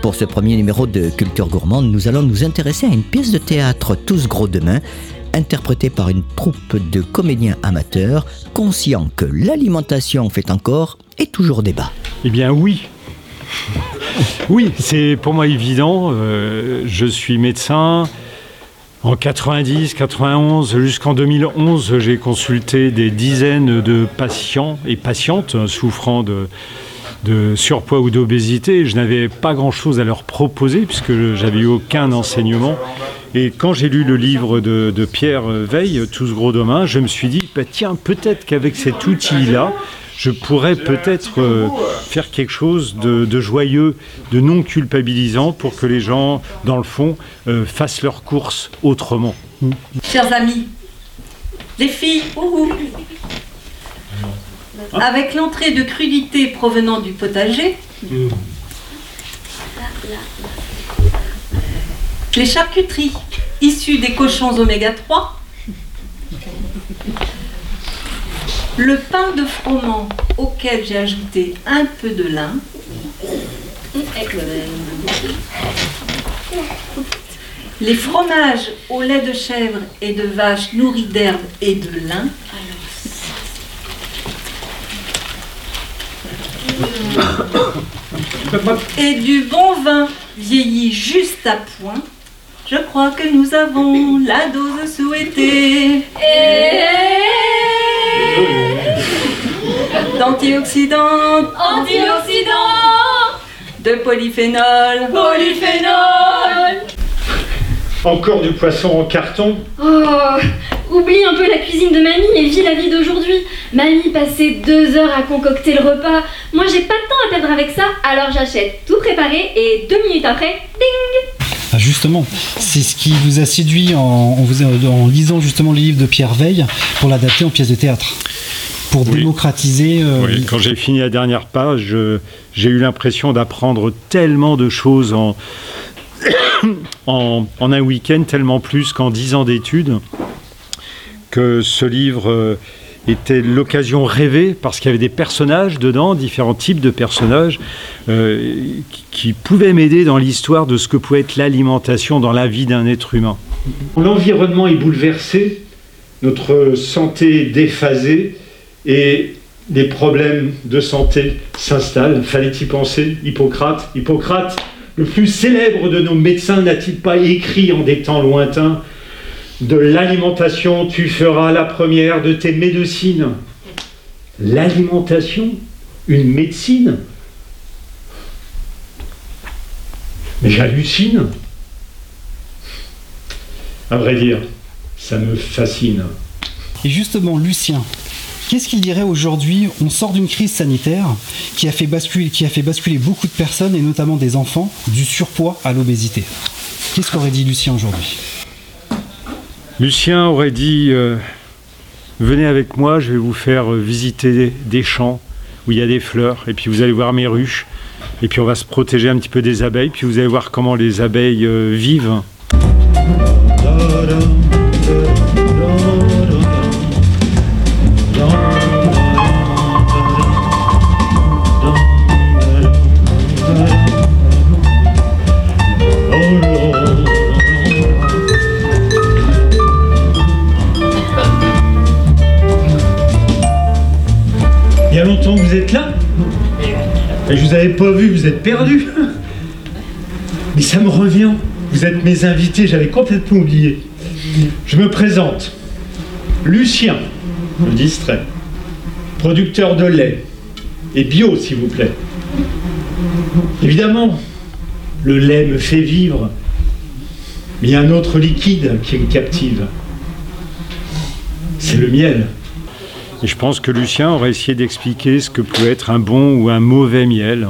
Pour ce premier numéro de Culture Gourmande, nous allons nous intéresser à une pièce de théâtre Tous Gros Demain, interprétée par une troupe de comédiens amateurs, conscients que l'alimentation fait encore et toujours débat. Eh bien oui. Oui, c'est pour moi évident. Euh, je suis médecin. En 90, 91, jusqu'en 2011, j'ai consulté des dizaines de patients et patientes souffrant de, de surpoids ou d'obésité. Je n'avais pas grand-chose à leur proposer puisque j'avais eu aucun enseignement. Et quand j'ai lu le livre de, Pierre Veille, Tous gros demain, je me suis dit, bah, tiens, peut-être qu'avec cet outil-là, je pourrais peut-être euh, faire quelque chose de, joyeux, de non culpabilisant pour que les gens, dans le fond, euh, fassent leurs courses autrement. Chers amis, les filles, avec l'entrée de crudités provenant du potager, les charcuteries issues des cochons oméga 3, le pain de froment auquel j'ai ajouté un peu de lin, les fromages au lait de chèvre et de vache nourris d'herbe et de lin, et du bon vin vieilli juste à point, je crois que nous avons la dose souhaitée. D'antioxydants, antioxydants, de polyphénol, polyphénol. Encore du poisson en carton. Oh, oublie un peu la cuisine de mamie et vis la vie d'aujourd'hui. Mamie passait deux heures à concocter le repas. Moi, j'ai pas de temps à perdre avec ça, alors j'achète tout préparé et deux minutes après, ding ah, Justement, c'est ce qui vous a séduit en, en, lisant justement le livre de Pierre Veille pour l'adapter en pièce de théâtre pour démocratiser. Euh, oui, quand j'ai fini la dernière page, j'ai eu l'impression d'apprendre tellement de choses en, en, un week-end, tellement plus qu'en dix ans d'études, que ce livre euh, était l'occasion rêvée parce qu'il y avait des personnages dedans, différents types de personnages, euh, qui, pouvaient m'aider dans l'histoire de ce que pouvait être l'alimentation dans la vie d'un être humain. L'environnement est bouleversé, notre santé déphasée et des problèmes de santé s'installent. Fallait y penser, Hippocrate. Hippocrate le plus célèbre de nos médecins n'a-t-il pas écrit en des temps lointains De l'alimentation, tu feras la première de tes médecines L'alimentation Une médecine Mais j'hallucine. À vrai dire, ça me fascine. Et justement, Lucien, Qu'est-ce qu'il dirait aujourd'hui? On sort d'une crise sanitaire qui a, fait basculer, beaucoup de personnes, et notamment des enfants, du surpoids à l'obésité. Qu'est-ce qu'aurait dit Lucien aujourd'hui? Lucien aurait dit euh, Venez avec moi, je vais vous faire visiter des champs où il y a des fleurs, et puis vous allez voir mes ruches, et puis on va se protéger un petit peu des abeilles, puis vous allez voir comment les abeilles euh, vivent. Pas vu, vous êtes perdu. Mais ça me revient. Vous êtes mes invités, j'avais complètement oublié. Je me présente. Lucien, le distrait, producteur de lait, et bio s'il vous plaît. Évidemment, le lait me fait vivre, mais il y a un autre liquide qui me captive. C'est le miel. Et je pense que Lucien aurait essayé d'expliquer ce que peut être un bon ou un mauvais miel.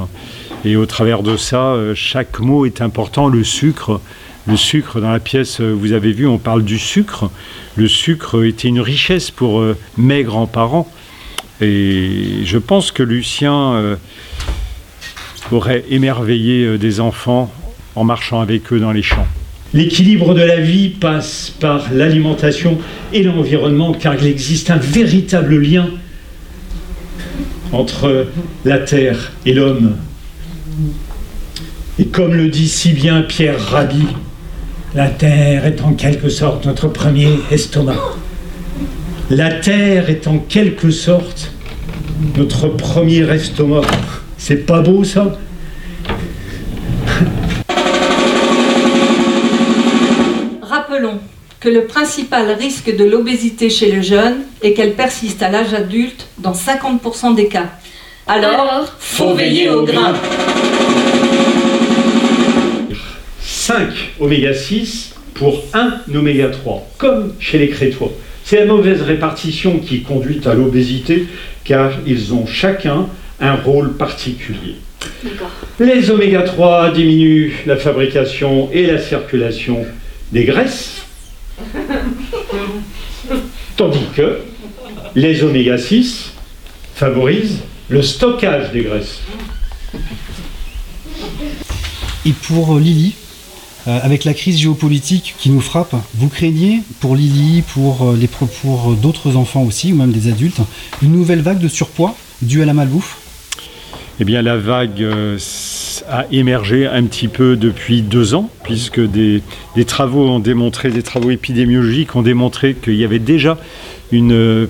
Et au travers de ça, euh, chaque mot est important. Le sucre, le sucre dans la pièce, euh, vous avez vu, on parle du sucre. Le sucre était une richesse pour euh, mes grands-parents. Et je pense que Lucien aurait émerveillé des enfants en marchant avec eux dans les champs. L'équilibre de la vie passe par l'alimentation et l'environnement, car il existe un véritable lien entre la terre et l'homme. Et comme le dit si bien Pierre Rabhi, la terre est en quelque sorte notre premier estomac. La terre est en quelque sorte notre premier estomac. C'est pas beau ça? Que le principal risque de l'obésité chez le jeune est qu'elle persiste à l'âge adulte dans 50% des cas. Alors, faut veiller au grain. 5 oméga 6 pour 1 oméga 3, comme chez les crétois. C'est la mauvaise répartition qui conduit à l'obésité, car ils ont chacun un rôle particulier. Les oméga 3 diminuent la fabrication et la circulation des graisses, tandis que les oméga 6 favorisent le stockage des graisses. Et pour euh, Lily, euh, avec la crise géopolitique qui nous frappe, vous craignez pour Lily, pour, euh, les, pour d'autres enfants aussi, ou même des adultes, une nouvelle vague de surpoids due à la malbouffe? Eh bien, la vague euh, a émergé un petit peu depuis deux ans, puisque des, des travaux ont démontré, des travaux épidémiologiques ont démontré qu'il y avait déjà une euh,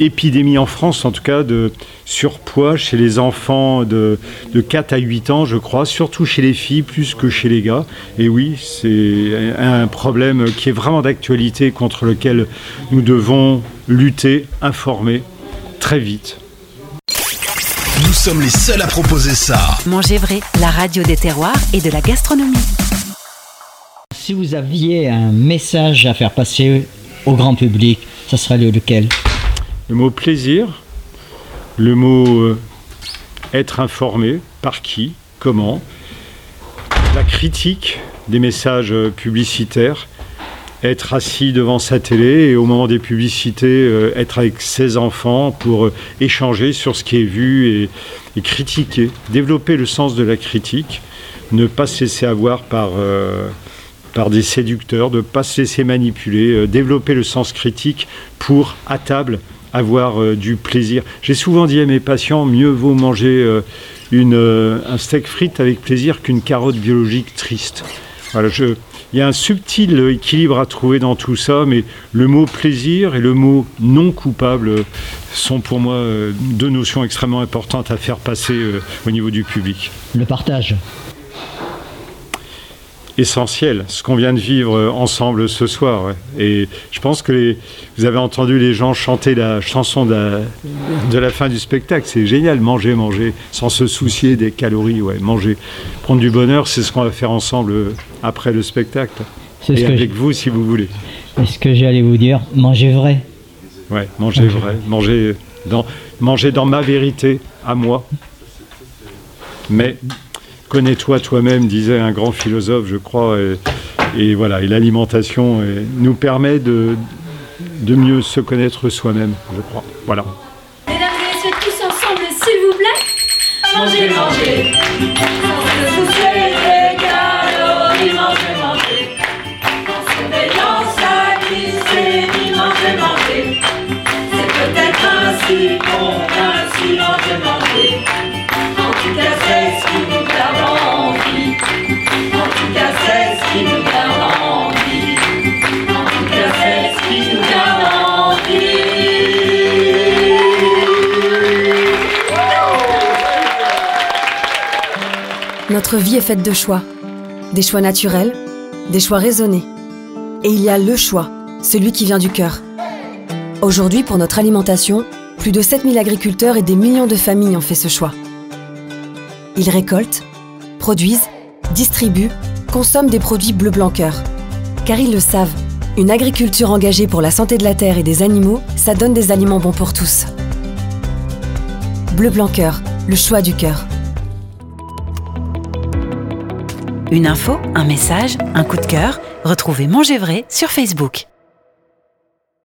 épidémie en France, en tout cas, de surpoids chez les enfants de, de 4 à 8 ans, je crois, surtout chez les filles plus que chez les gars. Et oui, c'est un problème qui est vraiment d'actualité contre lequel nous devons lutter, informer très vite. Nous sommes les seuls à proposer ça. Manger vrai, la radio des terroirs et de la gastronomie. Si vous aviez un message à faire passer au grand public, ça serait le- lequel? Le mot plaisir, le mot euh, être informé, par qui, comment, la critique des messages euh, publicitaires, être assis devant sa télé et au moment des publicités, euh, être avec ses enfants pour euh, échanger sur ce qui est vu et, critiquer, développer le sens de la critique, ne pas se laisser avoir par... euh, par des séducteurs, ne pas se laisser manipuler, développer le sens critique pour, à table, avoir du plaisir. J'ai souvent dit à mes patients, mieux vaut manger une, un steak frites avec plaisir qu'une carotte biologique triste. Voilà, je, il y a un subtil équilibre à trouver dans tout ça, mais le mot plaisir et le mot non coupable sont pour moi euh, deux notions extrêmement importantes à faire passer euh, au niveau du public. Le partage. Essentiel, ce qu'on vient de vivre euh, ensemble ce soir. Et je pense que les- vous avez entendu les gens chanter la chanson de la, de la fin du spectacle. C'est génial, manger, manger, sans se soucier des calories. Ouais, manger, prendre du bonheur, c'est ce qu'on va faire ensemble euh, après le spectacle. C'est ce Et que avec vous, si vous voulez. je- ce que j'allais vous dire. Manger vrai. Ouais, manger vrai, manger dans, manger dans ma vérité, à moi. Mais connais-toi toi-même, disait un grand philosophe, je crois. Et, voilà, et l'alimentation nous permet de, de mieux se connaître soi-même, je crois. Voilà. Mesdames et messieurs, tous ensemble, s'il vous plaît. Manger, manger, Notre vie est faite de choix. Des choix naturels, des choix raisonnés. Et il y a le choix, celui qui vient du cœur. Aujourd'hui, pour notre alimentation, plus de 7000 agriculteurs et des millions de familles ont fait ce choix. Ils récoltent, produisent, distribuent, consomment des produits bleu blanc cœur. Car ils le savent, une agriculture engagée pour la santé de la terre et des animaux, ça donne des aliments bons pour tous. Bleu blanc cœur, le choix du cœur. Une info, un message, un coup de cœur. Retrouvez Manger vrai sur Facebook.